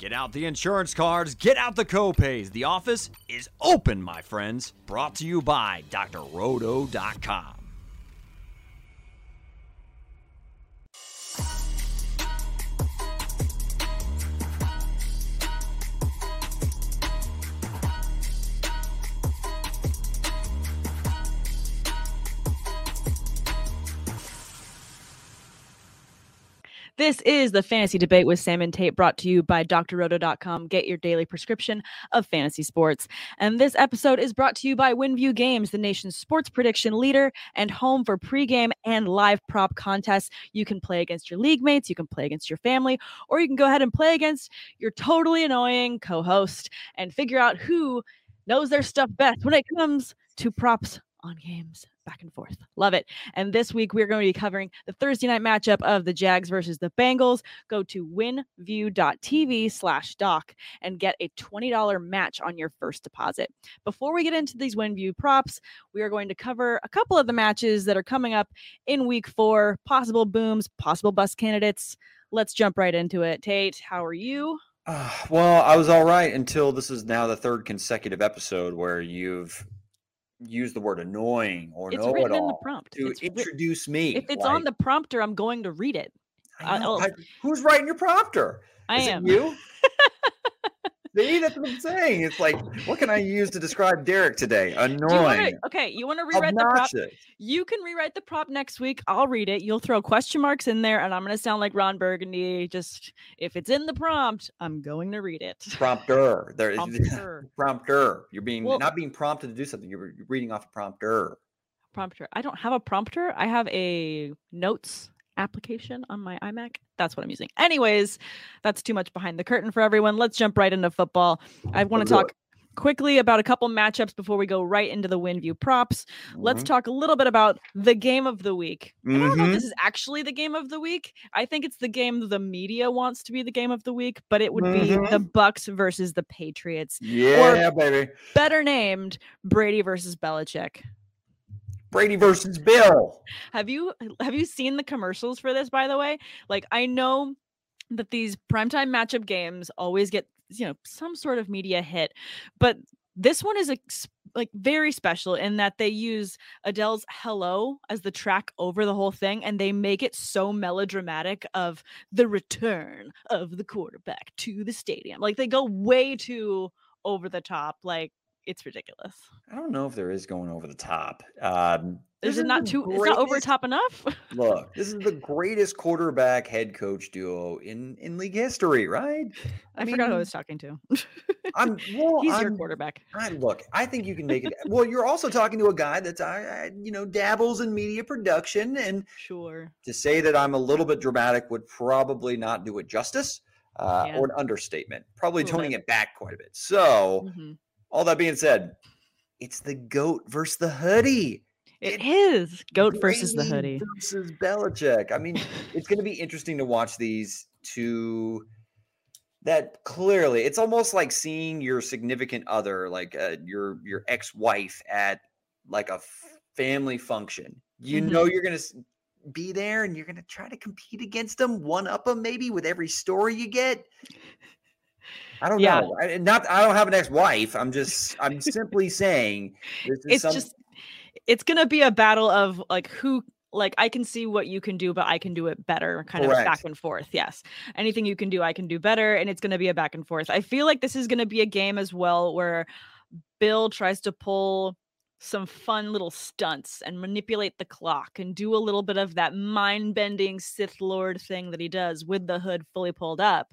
Get out the insurance cards, get out the copays. The office is open, my friends. Brought to you by drroto.com. This is the Fantasy Debate with Sam and Tate brought to you by drroto.com. Get your daily prescription of fantasy sports. And this episode is brought to you by WinView Games, the nation's sports prediction leader and home for pregame and live prop contests. You can play against your league mates, you can play against your family, or you can go ahead and play against your totally annoying co host and figure out who knows their stuff best when it comes to props on games back and forth. Love it. And this week we're going to be covering the Thursday night matchup of the Jags versus the Bengals. Go to winview.tv slash doc and get a $20 match on your first deposit. Before we get into these WinView props, we are going to cover a couple of the matches that are coming up in week four, possible booms, possible bust candidates. Let's jump right into it. Tate, how are you? Uh, well, I was all right until this is now the third consecutive episode where you've use the word annoying or it's know written it in the prompt. to It's introduce me. if it's like, on the prompter, I'm going to read it. I uh, oh. I- who's writing your prompter? I Is am. it you? See, that's what I'm saying. It's like, what can I use to describe Derek today? Do you wanna- Annoying, okay, you want to rewrite the prop? You can rewrite the prop next week. I'll read it. You'll throw question marks in there, and I'm going to sound like Ron Burgundy. Just if it's in the prompt, I'm going to read it. Prompter. There is Prompter. prompter. You're being Well- not being prompted to do something. You're you're reading off a prompter. prompter. I don't have a prompter. I have a notes application on my iMac. That's what I'm using. Anyways, that's too much behind the curtain for everyone. Let's jump right into football. I want to talk quickly about a couple matchups before we go right into the WinView props. Let's Mhm. talk a little bit about the game of the week. I don't know if this is actually the game of the week. I think it's the game the media wants to be the game of the week, but it would be the Bucks versus the Patriots, Yeah, baby. better named Brady versus Belichick. Brady versus Bill. Have you have you seen the commercials for this by the way? Like I know that these primetime matchup games always get, you know, some sort of media hit, but this one is ex- like very special in that they use Adele's "Hello" as the track over the whole thing, and they make it so melodramatic of the return of the quarterback to the stadium. Like they go way too over the top. Like it's ridiculous. I don't know if there is going over the top. Um, Is this it not too? It's not over greatest- top enough. Look, this is the greatest quarterback head coach duo in in league history, right? I, forgot who I was talking to. I'm well, He's your I'm- quarterback. I look. I think you can make it. well, you're also talking to a guy that's I, I you know dabbles in media production, and Sure. to say that I'm a little bit dramatic would probably not do it justice, uh, Yeah. or an understatement. Probably toning it back quite a bit. So, Mhm. All that being said, it's the goat versus the hoodie. It is goat versus the hoodie. versus Belichick. I mean, it's going to be interesting to watch these two. That clearly, it's almost like seeing your significant other, like uh, your your ex wife, at like a family function. You Mhm. know you're going to be there, and you're going to try to compete against them, one up them, maybe with every story you get. I don't Yeah. know. I, not I don't have an ex-wife. I'm just I'm simply saying this is It's some, just it's gonna be a battle of like who like I can see what you can do, but I can do it better, kind of back and forth. Yes. Anything you can do, I can do better. And it's gonna be a back and forth. I feel like this is gonna be a game as well where Bill tries to pull some fun little stunts and manipulate the clock and do a little bit of that mind bending Sith Lord thing that he does with the hood fully pulled up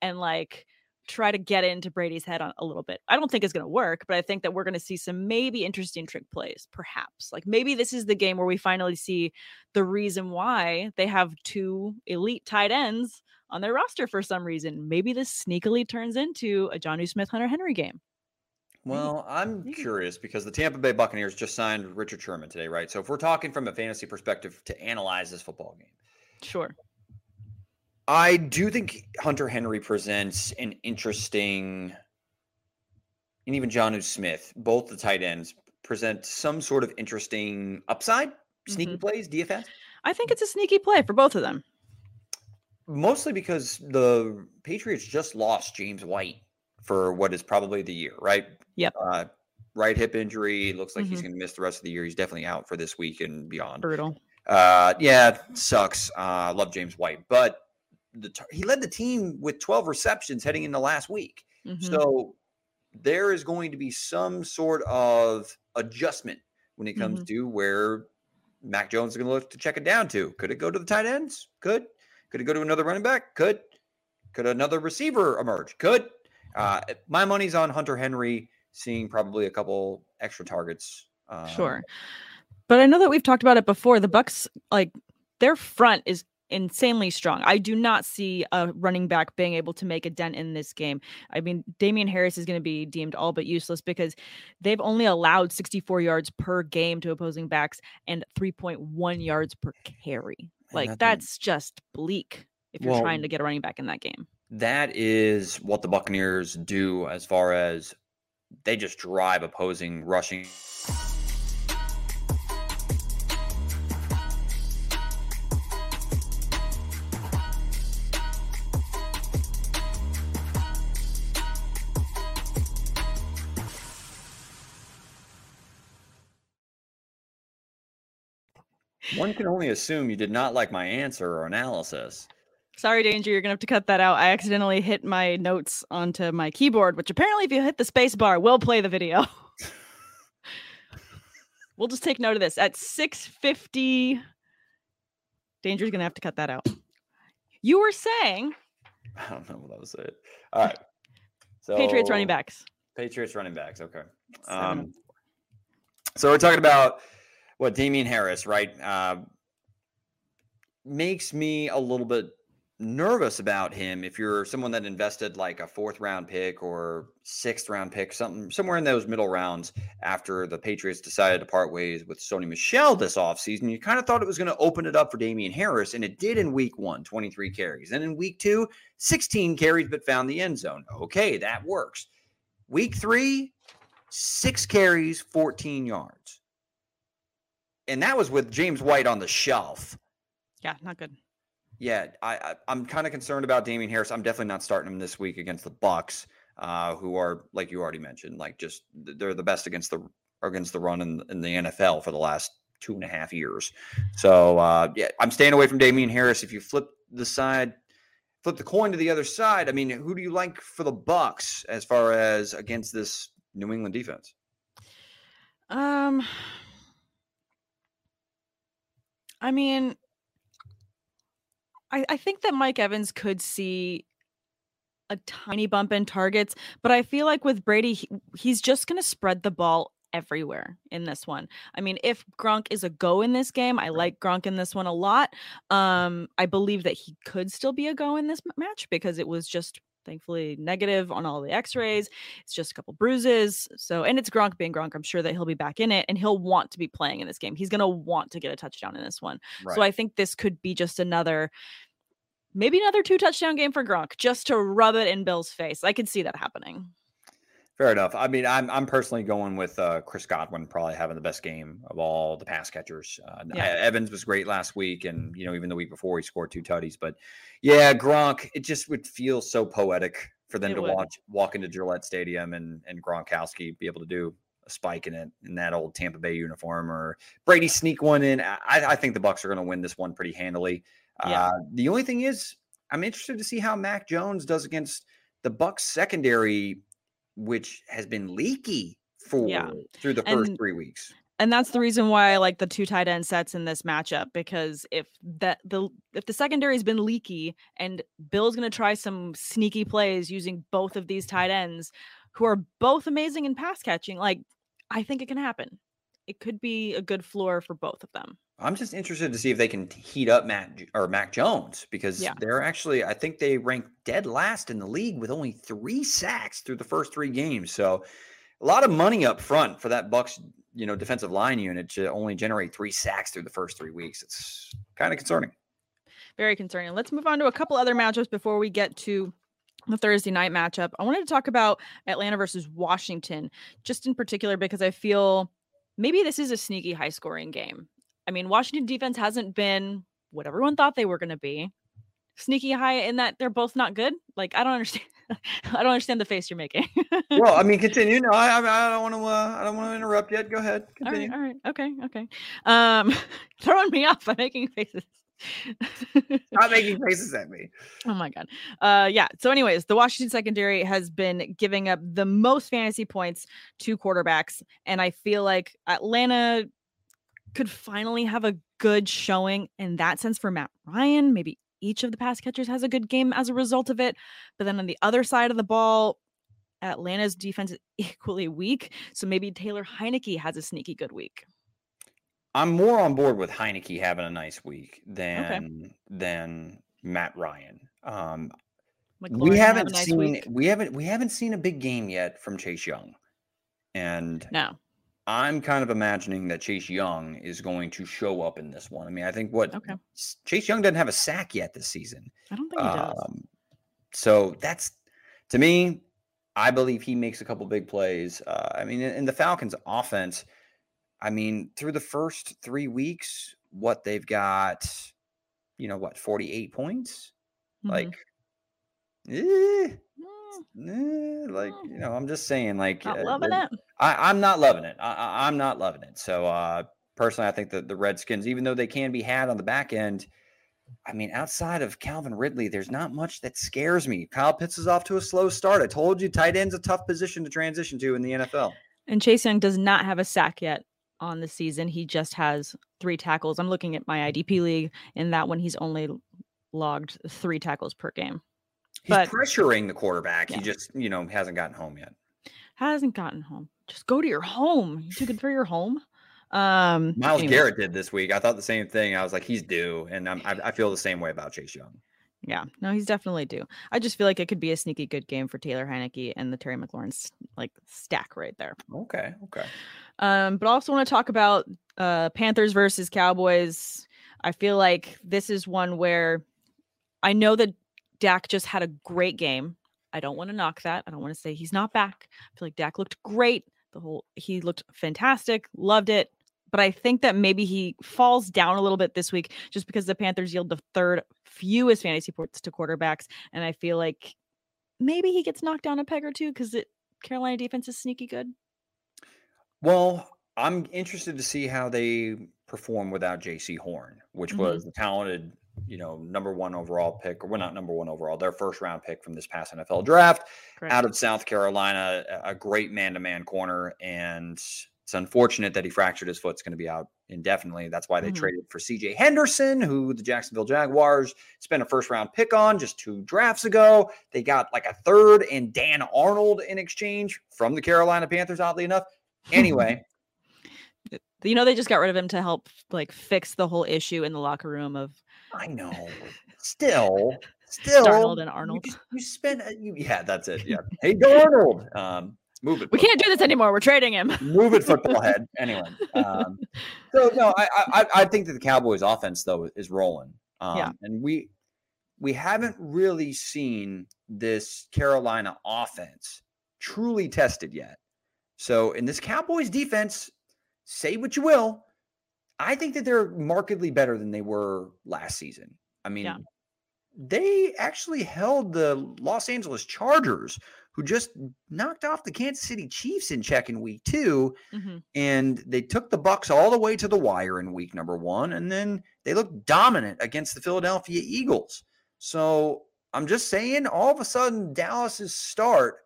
and like try to get into Brady's head on a little bit. I don't think it's going to work, but I think that we're going to see some maybe interesting trick plays, perhaps. Like maybe this is the game where we finally see the reason why they have two elite tight ends on their roster for some reason. Maybe this sneakily turns into a Jonnu Smith Hunter Henry game. Well, I'm curious because the Tampa Bay Buccaneers just signed Richard Sherman today, right? So if we're talking from a fantasy perspective to analyze this football game, Sure. I do think Hunter Henry presents an interesting, and even John Smith, both the tight ends present some sort of interesting upside, sneaky Mhm. plays, DFS. I think it's a sneaky play for both of them. mostly because the Patriots just lost James White for what is probably the year, right? Yep. Uh, right hip injury. Looks like he's Mhm. going to miss the rest of the year. He's definitely out for this week and beyond. Brutal. Uh, yeah, sucks. Uh, I love James White, but the he led the team with 12 receptions heading into last week. Mhm. So there is going to be some sort of adjustment when it comes Mhm. to where Mac Jones is going to look to check it down to. Could it go to the tight ends? Could. Could it go to another running back? Could. Could another receiver emerge? Could. Uh, my money's on Hunter Henry seeing probably a couple extra targets. Um, Sure. But I know that we've talked about it before. The Bucks, like their front is insanely strong. I do not see a running back being able to make a dent in this game. I mean, Damien Harris is going to be deemed all but useless because they've only allowed 64 yards per game to opposing backs and 3.1 yards per carry. Like that's a- that's just bleak if you're Well, trying to get a running back in that game. That is what the Buccaneers do as far as they just drive opposing rushing. One can only assume you did not like my answer or analysis. Sorry, Danger, you're gonna have to cut that out. I accidentally hit my notes onto my keyboard, which apparently, if you hit the space bar, will play the video. we'll just take note of this. At 650, Danger's gonna have to cut that out. You were saying I don't know what I was saying. All right. So Patriots running backs. Patriots running backs. Okay. Um, so we're talking about what Damien Harris, right? Uh, makes me a little bit nervous about him. If you're someone that invested like a fourth round pick or sixth round pick, something somewhere in those middle rounds after the Patriots decided to part ways with Sony Michel this offseason, you kind of thought it was going to open it up for Damien Harris, and it did in week one, 23 carries. And in week two, 16 carries, but found the end zone. Okay, that works. Week three, six carries, 14 yards. And that was with James White on the shelf. Yeah, not good. Yeah, I, I I'm kind of concerned about Damien Harris. I'm definitely not starting him this week against the Bucks, uh, who are like you already mentioned, like just they're the best against the against the run in, in the NFL for the last two and a half years. So uh, yeah, I'm staying away from Damien Harris. If you flip the side, flip the coin to the other side. I mean, who do you like for the Bucks as far as against this New England defense? Um, I mean, I I think that Mike Evans could see a tiny bump in targets, but I feel like with Brady, he, he's just going to spread the ball everywhere in this one. I mean, if Gronk is a go in this game, I like Gronk in this one a lot. Um, I believe that he could still be a go in this match because it was just thankfully negative on all the mm-hmm. x-rays. It's just a couple bruises. So, and it's Gronk being Gronk. I'm sure that he'll be back in it and he'll want to be playing in this game. He's going to want to get a touchdown in this one. So I think this could be just another maybe another two touchdown game for Gronk just to rub it in Bill's face. I could see that happening. Fair enough. I mean, I'm I'm personally going with uh, Chris Godwin probably having the best game of all the pass catchers. Uh, Yeah. Evans was great last week, and you know even the week before he scored two tutties. But yeah, Gronk, it just would feel so poetic for them It to would. watch walk into Gillette Stadium and and Gronkowski be able to do a spike in it in that old Tampa Bay uniform, or Brady sneak one in. I, I think the Bucks are going to win this one pretty handily. Yeah. Uh, the only thing is, I'm interested to see how Mac Jones does against the Bucks secondary which has been leaky for Yeah. through the first And- three weeks. And that's the reason why I like the two tight end sets in this matchup because if that the if the secondary's been leaky and Bill's going to try some sneaky plays using both of these tight ends who are both amazing in pass catching, like I think it can happen. It could be a good floor for both of them. I'm just interested to see if they can heat up Matt or Mac Jones because Yeah. they're actually I think they rank dead last in the league with only three sacks through the first three games. So a lot of money up front for that Bucks you know defensive line unit to only generate three sacks through the first three weeks. It's kind of concerning. Very concerning. Let's move on to a couple other matchups before we get to the Thursday night matchup. I wanted to talk about Atlanta versus Washington, just in particular because I feel maybe this is a sneaky high scoring game. I mean, Washington defense hasn't been what everyone thought they were going to be. sneaky high in that they're both not good? Like I don't understand. I don't understand the face you're making. well, I mean, continue. No, I, I don't want to. Uh, I don't want to interrupt yet. Go ahead. Continue. right, all right, okay, okay. Um, throwing me off by making faces. Stop making faces at me. Oh my god. Uh yeah. So anyways, the Washington secondary has been giving up the most fantasy points to quarterbacks and I feel like Atlanta could finally have a good showing in that sense for Matt Ryan. Maybe each of the pass catchers has a good game as a result of it. But then on the other side of the ball, Atlanta's defense is equally weak. So maybe Taylor Heinicke has a sneaky good week. I'm more on board with Heinicke having a nice week than than Matt Ryan. Um, we have haven't nice seen week. we haven't we haven't seen a big game yet from Chase Young, and No. I'm kind of imagining that Chase Young is going to show up in this one. I mean, I think what Okay. Chase Young doesn't have a sack yet this season. I don't think he does. Um, so that's to me, I believe he makes a couple big plays. Uh, I mean, in, the Falcons' offense, I mean, through the first three weeks, what they've got, you know, what, 48 points? Mhm. Like, eh, eh, like, you know, I'm just saying, like, not uh, loving it. I, I'm not loving it. I, I, I'm not loving it. So, uh, personally, I think that the Redskins, even though they can be had on the back end, I mean, outside of Calvin Ridley, there's not much that scares me. Kyle Pitts is off to a slow start. I told you, tight end's a tough position to transition to in the NFL. And Chase Young does not have a sack yet on the season. He just has three tackles. I'm looking at my IDP league. In that one, he's only logged three tackles per game. He's But- pressuring the quarterback. Yeah. He just, you know, hasn't gotten home yet. Hasn't gotten home. Just go to your home. You too it for your home. Um, Miles anyways, Garrett did this week. I thought the same thing. I was like, he's due, and I'm, I, I feel the same way about Chase Young. Yeah, no, he's definitely due. I just feel like it could be a sneaky good game for Taylor Heinicke and the Terry McLaurin's like stack right there. Okay, okay. Um, but I also want to talk about uh Panthers versus Cowboys. I feel like this is one where I know that Dak just had a great game. I don't want to knock that. I don't want to say he's not back. I feel like Dak looked great. The whole he looked fantastic. Loved it. But I think that maybe he falls down a little bit this week just because the Panthers yield the third fewest fantasy points to quarterbacks. And I feel like maybe he gets knocked down a peg or two because it Carolina defense is sneaky good. Well, I'm interested to see how they perform without Jaycee Horn, which Mhm. was the talented, you know, number one overall pick, or well, not number one overall, their first round pick from this past NFL draft Correct. out of South Carolina, a great man to man corner. And it's unfortunate that he fractured his foot. It's going to be out indefinitely. That's why they Mhm. traded for CJ Henderson, who the Jacksonville Jaguars spent a first round pick on just two drafts ago. They got like a third and Dan Arnold in exchange from the Carolina Panthers, oddly enough. Anyway, you know they just got rid of him to help like fix the whole issue in the locker room of I know. Still, still, Darnold and Arnold. just- You, spent, you, yeah, that's it. Yeah. Hey, Darnold. Um, move it. We can't do this anymore. We're trading him. move it football head anyway um, so no I, I i think that the cowboys offense though is rolling um, Yeah. and we we haven't really seen this carolina offense truly tested yet so in this cowboys defense say what you will i think that they're markedly better than they were last season i mean Yeah. they actually held the los angeles chargers who just knocked off the Kansas City Chiefs in check in week two, Mhm. and they took the Bucks all the way to the wire in week number one, and then they looked dominant against the Philadelphia Eagles. So I'm just saying, all of a sudden, Dallas's start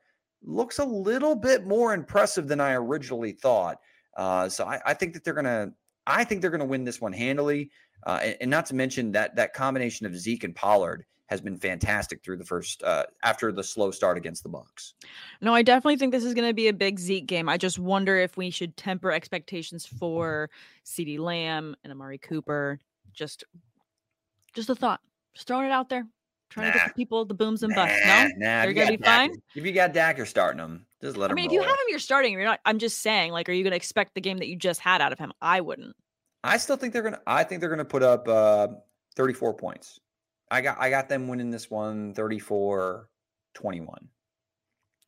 looks a little bit more impressive than I originally thought. Uh, so I, I think that they're gonna, I think they're gonna win this one handily, uh, and, and not to mention that that combination of Zeke and Pollard has been fantastic through the first uh, after the slow start against the Bucks. No, I definitely think this is going to be a big Zeke game. I just wonder if we should temper expectations for CeeDee Lamb and Amari Cooper. Just, just a thought. Just throwing it out there. Trying to get the people the booms and busts. Nah, No, nah, they're gonna be Dak- fine? If you got Dak, you're starting them. Just let I him. mean, if you have him, you're starting. You're not. I'm just saying. Like, are you going to expect the game that you just had out of him? I wouldn't. I still think they're gonna. I think they're gonna put up uh, 34 points. I got. I got them winning this one 34 21.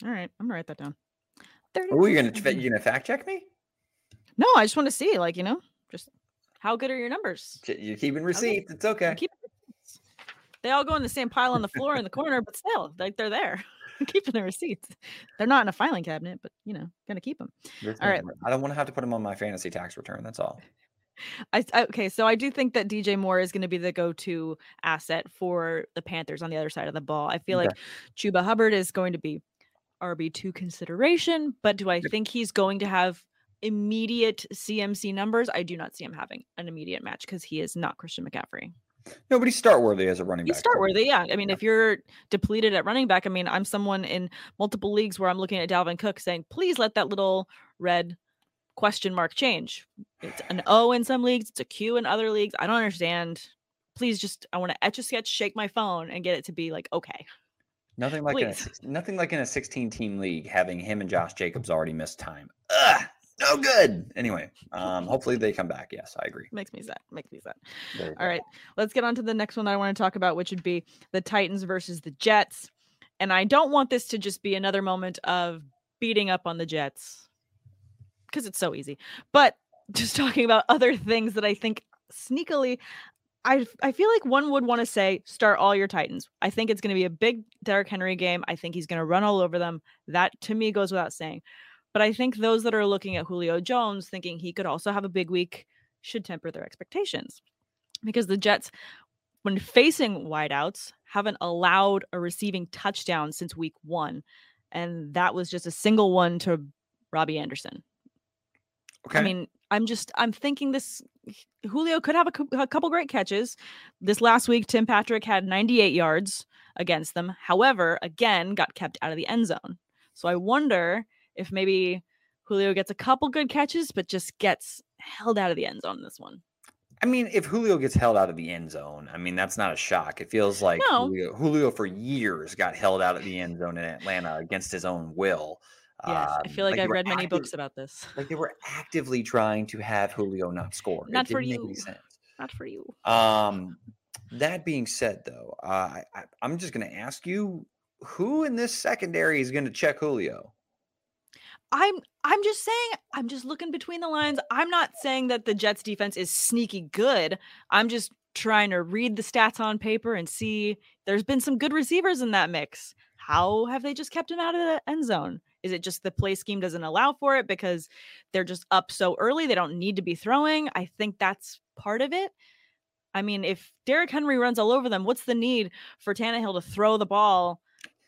All right, I'm gonna write that down. Oh, you're gonna you gonna fact check me? No, I just want to see, like, you know, just how good are your numbers? You're keeping receipts. It's okay. Keep They all go in the same pile on the floor in the corner, but still, like they're there, keeping their receipts. They're not in a filing cabinet, but you know, gonna keep them. All right. I don't want to have to put them on my fantasy tax return. That's all. I, okay, so I do think that DJ Moore is going to be the go-to asset for the Panthers on the other side of the ball. I feel Okay. like Chuba Hubbard is going to be RB two consideration, but do I think he's going to have immediate CMC numbers? I do not see him having an immediate match because he is not Christian McCaffrey. Nobody's start worthy as a running He's back. start worthy, yeah. I mean, Yeah. if you're depleted at running back, I mean, I'm someone in multiple leagues where I'm looking at Dalvin Cook saying, please let that little red question mark change. It's an O in some leagues, it's a Q in other leagues. I don't understand. Please just, I want to etch a sketch, shake my phone, and get it to be like, okay. Nothing like in a, nothing like in a 16 team league having him and Josh Jacobs already missed time. Ugh, no good. Anyway, um, hopefully they come back. Yes, I agree. Makes me sad. Makes me sad. All go. right, let's get on to the next one I want to talk about, which would be the Titans versus the Jets. And I don't want this to just be another moment of beating up on the Jets because it's so easy, but just talking about other things that I think sneakily. I, I feel like one would want to say start all your Titans. I think it's going to be a big Derrick Henry game. I think he's going to run all over them. That to me goes without saying. But I think those that are looking at Julio Jones thinking he could also have a big week should temper their expectations because the Jets, when facing wideouts, haven't allowed a receiving touchdown since week one. And that was just a single one to Robbie Anderson. Okay. I mean, I'm just, I'm thinking this Julio could have a, a couple great catches. This last week, Tim Patrick had 98 yards against them. However, again, got kept out of the end zone. So I wonder if maybe Julio gets a couple good catches, but just gets held out of the end zone in this one. I mean, if Julio gets held out of the end zone, I mean, that's not a shock. It feels like No. Julio, Julio for years got held out of the end zone in Atlanta against his own will. Yes, I Um, feel like, they I've read many books about this. Like they were actively trying to have Julio not score. Not for didn't make any you. Not for you. Um, that being said, though, uh, I, I, I'm just going to ask you who in this secondary is going to check Julio? I'm I'm just saying I'm just looking between the lines. I'm not saying that the Jets defense is sneaky good. I'm just trying to read the stats on paper and see there's been some good receivers in that mix. How have they just kept him out of the end zone? Is it just the play scheme doesn't allow for it because they're just up so early they don't need to be throwing? I think that's part of it. I mean, if Derrick Henry runs all over them, what's the need for Tannehill to throw the ball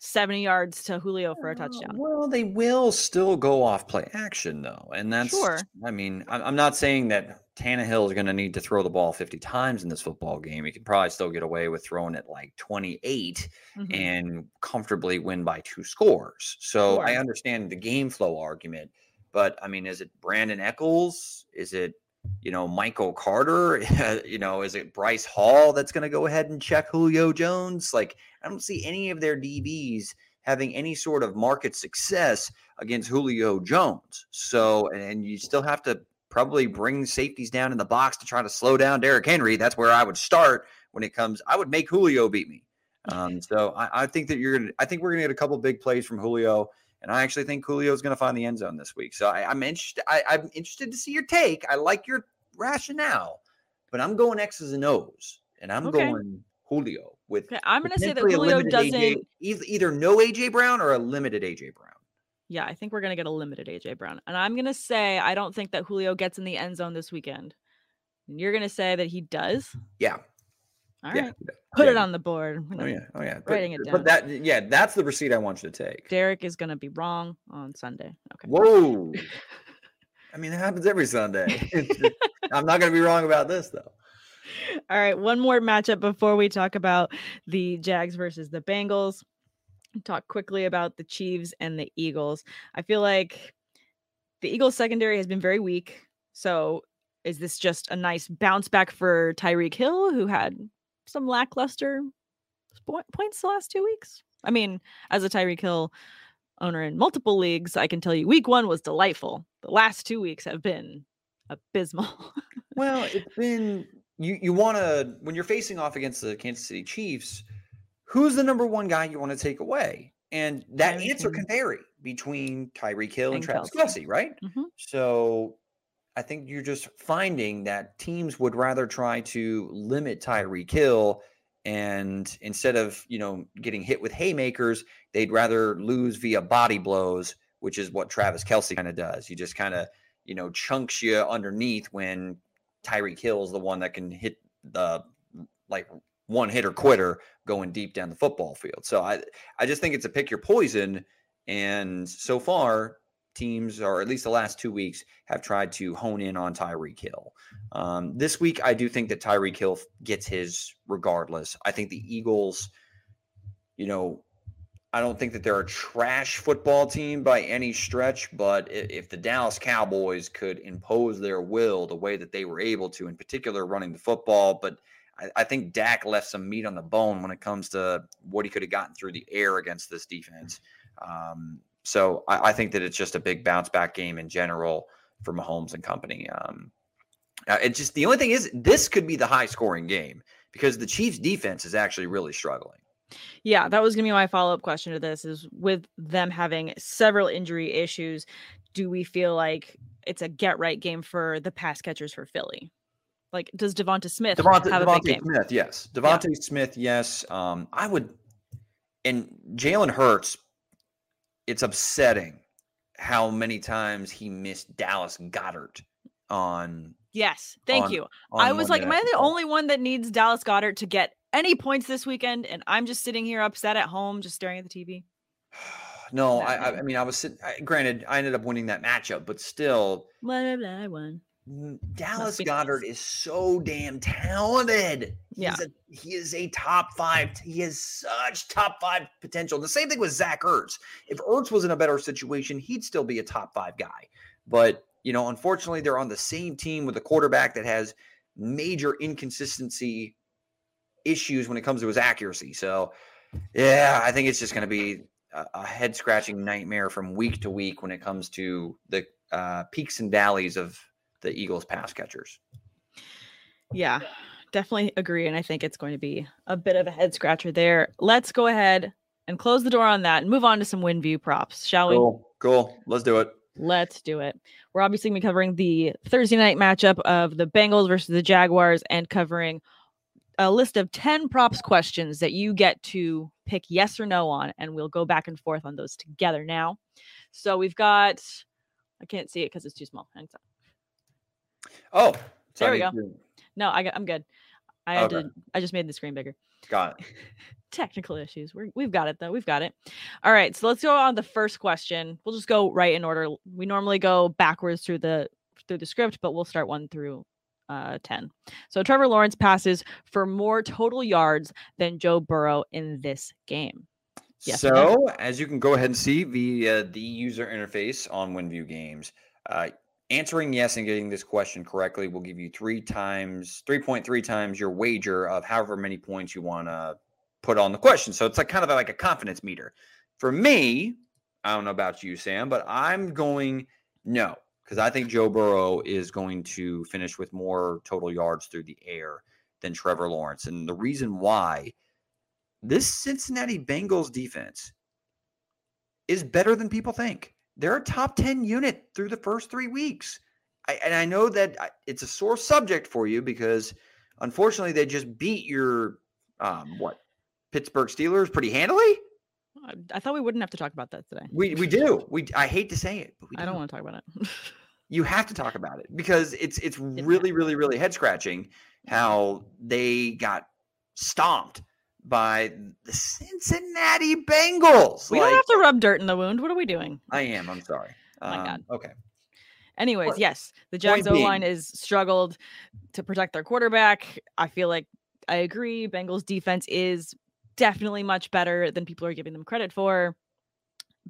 70 yards to Julio for a Uh, touchdown? Well, they will still go off play action, though. And that's, Sure. I mean, I'm, not saying that Tannehill is going to need to throw the ball 50 times in this football game. He could probably still get away with throwing it like 28 Mhm. and comfortably win by two scores. So I understand the game flow argument, but I mean, is it Brandin Echols? Is it you know Michael Carter? you know, is it Bryce Hall that's going to go ahead and check Julio Jones? Like, I don't see any of their DBs having any sort of market success against Julio Jones. So, and, and you still have to probably bring safeties down in the box to try to slow down Derrick Henry. That's where I would start when it comes. I would make Julio beat me. Um, so I, I think that you're gonna. I think we're gonna get a couple big plays from Julio, and I actually think Julio is gonna find the end zone this week. So I, I'm interested. I, I'm interested to see your take. I like your rationale, but I'm going X's and O's, and I'm Okay. going Julio with. Okay, I'm going to say that Julio doesn't. AJ, either, either no AJ Brown or a limited AJ Brown. Yeah, I think we're going to get a limited AJ Brown. And I'm going to say I don't think that Julio gets in the end zone this weekend. And you're going to say that he does? Yeah, All yeah, right. Put it on the board. Oh yeah, oh yeah. But, Writing it but that yeah, that's the receipt I want you to take. Derek is going to be wrong on Sunday. Okay. Whoa. I mean, it happens every Sunday. I'm not going to be wrong about this, though. All right, one more matchup before we talk about the Jags versus the Bengals. Talk quickly about the Chiefs and the Eagles. I feel like the Eagles secondary has been very weak. So is this just a nice bounce back for Tyreek Hill, who had some lackluster points the last two weeks? I mean, as a Tyreek Hill owner in multiple leagues, I can tell you week one was delightful. The last two weeks have been abysmal. Well, it's been you. You want to when you're facing off against the Kansas City Chiefs. Who's the number one guy you want to take away? And that Tyreek answer can vary between Tyreek Hill and, And Travis Kelce. Kelsey, right? Mhm. So I think you're just finding that teams would rather try to limit Tyreek Hill and instead of you know getting hit with haymakers, they'd rather lose via body blows, which is what Travis Kelce kind of does. He just kind of you know chunks you underneath when Tyreek Hill is the one that can hit the like one hitter quitter going deep down the football field. So I I just think it's a pick your poison. And so far, teams, or at least the last two weeks, have tried to hone in on Tyreek Hill. Um, this week, I do think that Tyreek Hill gets his regardless. I think the Eagles, you know, I don't think that they're a trash football team by any stretch, but if the Dallas Cowboys could impose their will the way that they were able to, in particular running the football, but I, I think Dak left some meat on the bone when it comes to what he could have gotten through the air against this defense. Um, so I, I, think that it's just a big bounce back game in general for Mahomes and company. Um, uh, it just the only thing is this could be the high scoring game because the Chiefs defense is actually really struggling. Yeah, that was gonna be my follow up question to this. Is with them having several injury issues, do we feel like it's a get right game for the pass catchers for Philly? Like, does DeVonta Smith DeVonta, have DeVonta a big game? Smith, yes. DeVonta yeah. Smith, yes. Um, I would, and Jalen Hurts. It's upsetting how many times he missed Dallas Goedert on. Yes, thank on, you. On I was like, am I the only one that needs Dallas Goedert to get any points this weekend? And I'm just sitting here upset at home, just staring at the TV. no, I, I mean, I was sitting. I, granted, I ended up winning that matchup, but still, blah blah blah. I won. Dallas Goedert nice. is so damn talented. Yeah. A, he is a top five. He has such top five potential. The same thing with Zach Ertz. If Ertz was in a better situation, he'd still be a top five guy. But, you know, unfortunately, they're on the same team with a quarterback that has major inconsistency issues when it comes to his accuracy. So, yeah, I think it's just going to be a, a head scratching nightmare from week to week when it comes to the uh, peaks and valleys of the Eagles pass catchers. Yeah, definitely agree. And I think it's going to be a bit of a head scratcher there. Let's go ahead and close the door on that and move on to some win view props, shall we? Cool. Cool. Let's do it. Let's do it. We're obviously going to be covering the Thursday night matchup of the Bengals versus the Jaguars and covering a list of 10 props questions that you get to pick yes or no on. And we'll go back and forth on those together now. So we've got, I can't see it because it's too small. Hang on. Oh, there we go. To... No, I, I'm good. I okay. to. I just made the screen bigger. Got it. Technical issues. We're, we've got it though. We've got it. All right. So let's go on the first question. We'll just go right in order. We normally go backwards through the through the script, but we'll start one through uh 10. So Trevor Lawrence passes for more total yards than Joe Burrow in this game. Yes, so, as you can go ahead and see via the user interface on WinView Games, uh, answering yes and getting this question correctly will give you three times 3.3 times your wager of however many points you want to put on the question. So it's like kind of like a confidence meter. For me i don't know about you sam but i'm going no because i think joe burrow is going to finish with more total yards through the air than trevor lawrence. And the reason why this cincinnati bengals defense is better than people think they're a top 10 unit through the first three weeks. I, and I know that it's a sore subject for you because unfortunately they just beat your, um, what, Pittsburgh Steelers pretty handily. I thought we wouldn't have to talk about that today. We we do. We I hate to say it, but we I don't want to talk about it. you have to talk about it because it's it's really really really head scratching how they got stomped by the Cincinnati Bengals. We like, don't have to rub dirt in the wound. What are we doing? I am. I'm sorry. Oh my God. Um, okay. Anyways, yes, the Jags O line is struggled to protect their quarterback. I feel like I agree. Bengals defense is definitely much better than people are giving them credit for.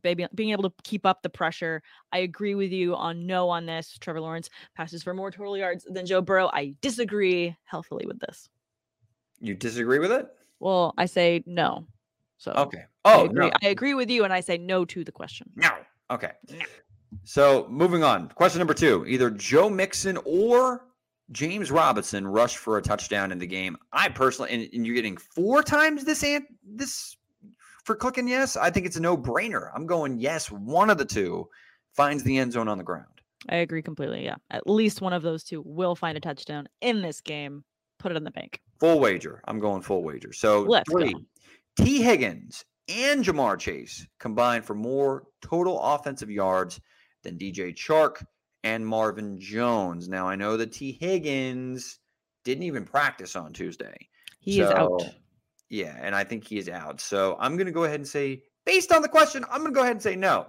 Baby, being able to keep up the pressure. I agree with you on no on this. Trevor Lawrence passes for more total yards than Joe Burrow. I disagree healthily with this. You disagree with it? Well, I say no. So okay. Oh, I agree. No. I agree with you, and I say no to the question. No. Okay. No. So moving on. Question number two: Either Joe Mixon or James Robinson rush for a touchdown in the game. I personally, and, and you're getting four times this ant this for clicking yes. I think it's a no brainer. I'm going yes. One of the two finds the end zone on the ground. I agree completely. Yeah, at least one of those two will find a touchdown in this game. Put it in the bank. Full wager. I'm going full wager. So Let's go. three. Tee Higgins and Ja'Marr Chase combined for more total offensive yards than DJ Chark and Marvin Jones. Now I know that Tee Higgins didn't even practice on Tuesday. He is out. Yeah, and I think he is out. So I'm going to go ahead and say, based on the question, I'm going to go ahead and say no.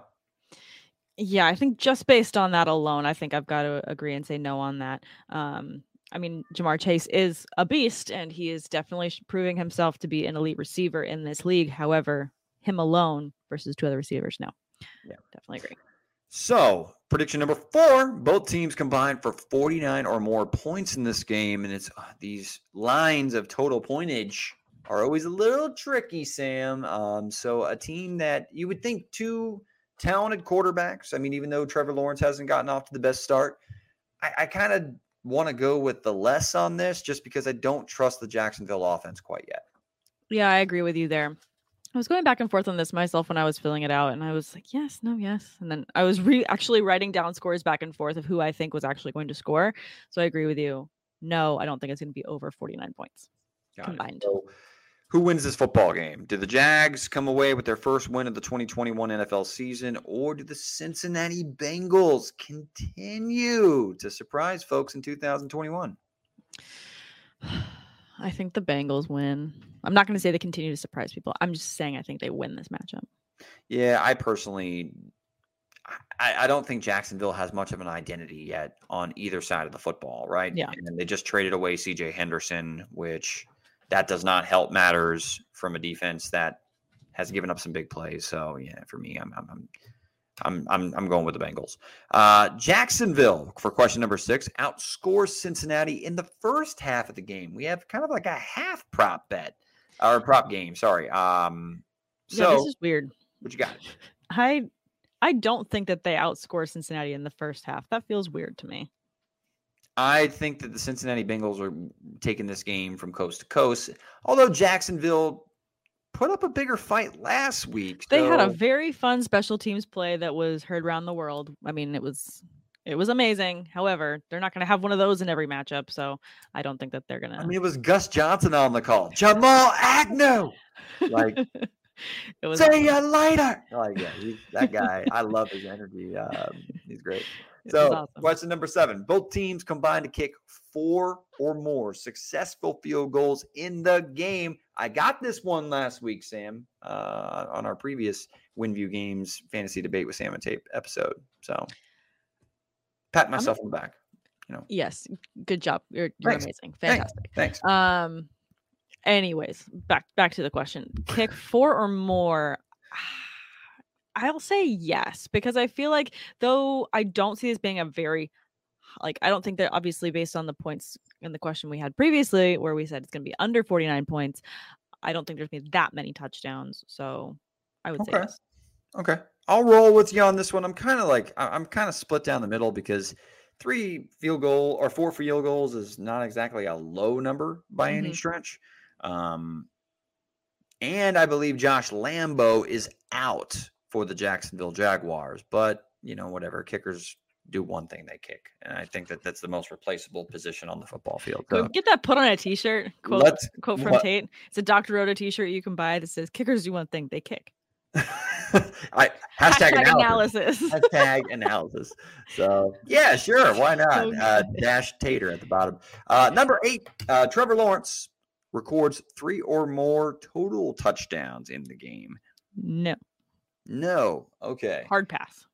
Yeah, I think just based on that alone, I think I've got to agree and say no on that. Um, I mean, Ja'Marr Chase is a beast, and he is definitely proving himself to be an elite receiver in this league. However, him alone versus two other receivers, no. Yeah. definitely agree. So, prediction number four both teams combined for 49 or more points in this game. And it's uh, these lines of total pointage are always a little tricky, Sam. Um, so, a team that you would think two talented quarterbacks, I mean, even though Trevor Lawrence hasn't gotten off to the best start, I, I kind of want to go with the less on this just because I don't trust the Jacksonville offense quite yet. Yeah, I agree with you there. I was going back and forth on this myself when I was filling it out, and I was like, yes, no, yes. And then I was re- actually writing down scores back and forth of who I think was actually going to score. So I agree with you. No, I don't think it's going to be over 49 points. Got it. Combined. So, who wins this football game? Do the Jags come away with their first win of the 2021 NFL season, or do the Cincinnati Bengals continue to surprise folks in 2021? I think the Bengals win. I'm not going to say they continue to surprise people. I'm just saying I think they win this matchup. Yeah, I personally, I, I don't think Jacksonville has much of an identity yet on either side of the football, right? Yeah. And they just traded away C.J. Henderson, which that does not help matters from a defense that has given up some big plays. So yeah, for me, I'm I'm I'm I'm I'm, going with the Bengals. Uh, Jacksonville for question number six outscores Cincinnati in the first half of the game. We have kind of like a half prop bet or prop game. Sorry. Um, yeah, so this is weird. what you got? I I don't think that they outscore Cincinnati in the first half. That feels weird to me. I think that the Cincinnati Bengals are taking this game from coast to coast. Although Jacksonville put up a bigger fight last week. They had a very fun special teams play that was heard around the world. I mean, it was it was amazing. However, they're not going to have one of those in every matchup, so I don't think that they're going to. I mean, it was Gus Johnson on the call. Jamal Agnew. Like, it was see you later. Like, yeah, he's, that guy. I love his energy. Um, he's great. So, awesome. question number seven. Both teams combined to kick four or more successful field goals in the game. I got this one last week, Sam, uh, on our previous WinView Games fantasy debate with Sam and Tate episode. So, pat myself on the back. You know. Yes, good job. You're, you're Thanks. amazing. Thanks. Fantastic. Thanks. Um anyways, back back to the question. Kick four or more. I'll say yes because I feel like though I don't see this being a very like I don't think that obviously based on the points in the question we had previously where we said it's going to be under 49 points, I don't think there's been that many touchdowns. So I would say yes. Okay. I'll roll with you on this one. I'm kind of like I'm kind of split down the middle because three field goal or four field goals is not exactly a low number by any Mhm. stretch. Um, and I believe Josh Lambo is out for the Jacksonville Jaguars, but you know whatever kickers do one thing they kick, and I think that that's the most replaceable position on the football field. So get that put on a t-shirt. Quote, let's quote from what- Tate. It's a Dr. Roto t-shirt you can buy that says kickers do one thing, they kick. I hashtag, Hashtag analysis. analysis. hashtag analysis. So yeah, sure, why not? Uh, dash Tater at the bottom. Uh, number eight, uh, Trevor Lawrence records three or more total touchdowns in the game. no. No, okay, Hard pass.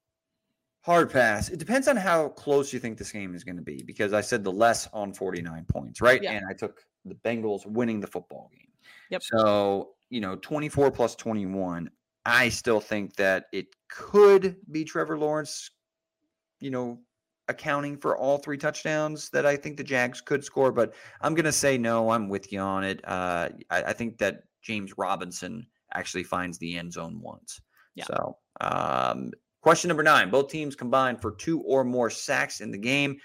hard pass. It depends on how close you think this game is going to be because I said the less on forty nine points, right? Yeah. And I took the Bengals winning the football game. Yep. So you know, twenty four plus twenty one. I still think that it could be Trevor Lawrence, you know, accounting for all three touchdowns that I think the Jags could score. But I'm going to say no. I'm with you on it. Uh, I, I think that James Robinson actually finds the end zone once. Yeah. So, um, question number nine both teams combined for two or more sacks in the game.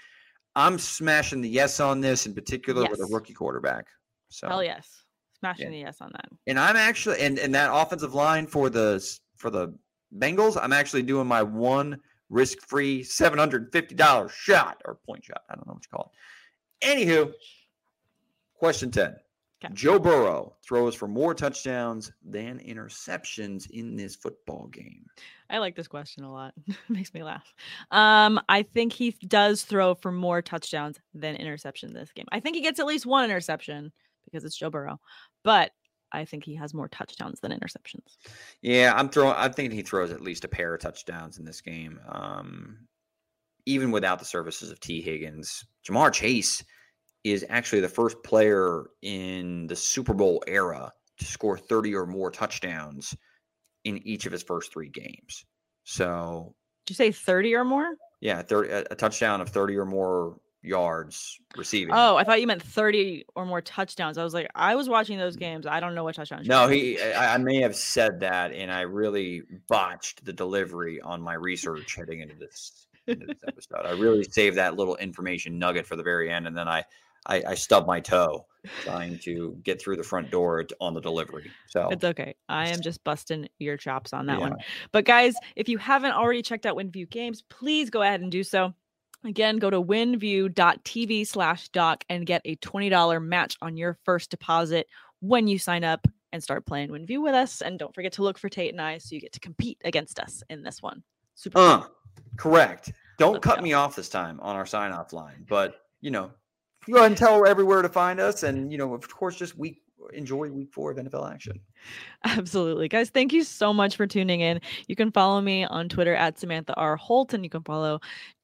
I'm smashing the yes on this in particular with a rookie quarterback. So, Hell yes. Smashing the yes on that. and I'm actually and and that offensive line for the for the Bengals, I'm actually doing my one risk-free $750 shot or point shot. I don't know what you call it. Anywho, Question 10. Okay. Joe Burrow throws for more touchdowns than interceptions in this football game. I like this question a lot. it Makes me laugh. Um, I think he does throw for more touchdowns than interception this game. I think he gets at least one interception because it's Joe Burrow, but I think he has more touchdowns than interceptions. Yeah, I'm throwing. I think he throws at least a pair of touchdowns in this game, um, even without the services of Tee Higgins. Ja'Marr Chase is actually the first player in the Super Bowl era to score 30 or more touchdowns in each of his first three games. So, did you say 30 or more? Yeah, 30, a, a touchdown of 30 or more yards receiving. Oh, I thought you meant 30 or more touchdowns. I was like, I was watching those mm. games. I don't know what touchdowns. No, he I, I, may have said that and I really botched the delivery on my research heading into this, into this episode. I really saved that little information nugget for the very end and then I I, I stubbed my toe trying to get through the front door on the delivery. So it's okay. I am just busting your chops on that yeah. one. But guys, if you haven't already checked out WinView Games, please go ahead and do so. Again, go to winview.tv slash doc and get a $20 match on your first deposit when you sign up and start playing WinView with us. And don't forget to look for Tate and I so you get to compete against us in this one. Super. Uh, correct. Don't Let's cut go. me off this time on our sign off line, but you know, go ahead and tell everywhere to find us. And, you know, of course, just week enjoy week four of NFL action. Absolutely. Guys, thank you so much for tuning in. You can follow me on Twitter at Samantha R. Holt, and you can follow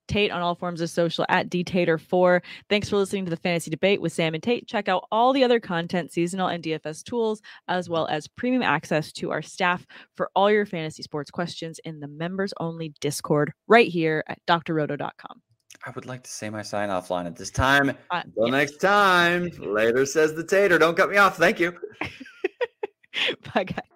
Tate on all forms of social at dtater4. Thanks for listening to the fantasy debate with Sam and Tate. Check out all the other content, seasonal and DFS tools, as well as premium access to our staff for all your fantasy sports questions in the members only Discord right here at drroto.com. I would like to say my sign off line at this time. Uh, Until next time, later says the tater. Don't cut me off. Thank you. Bye, guys.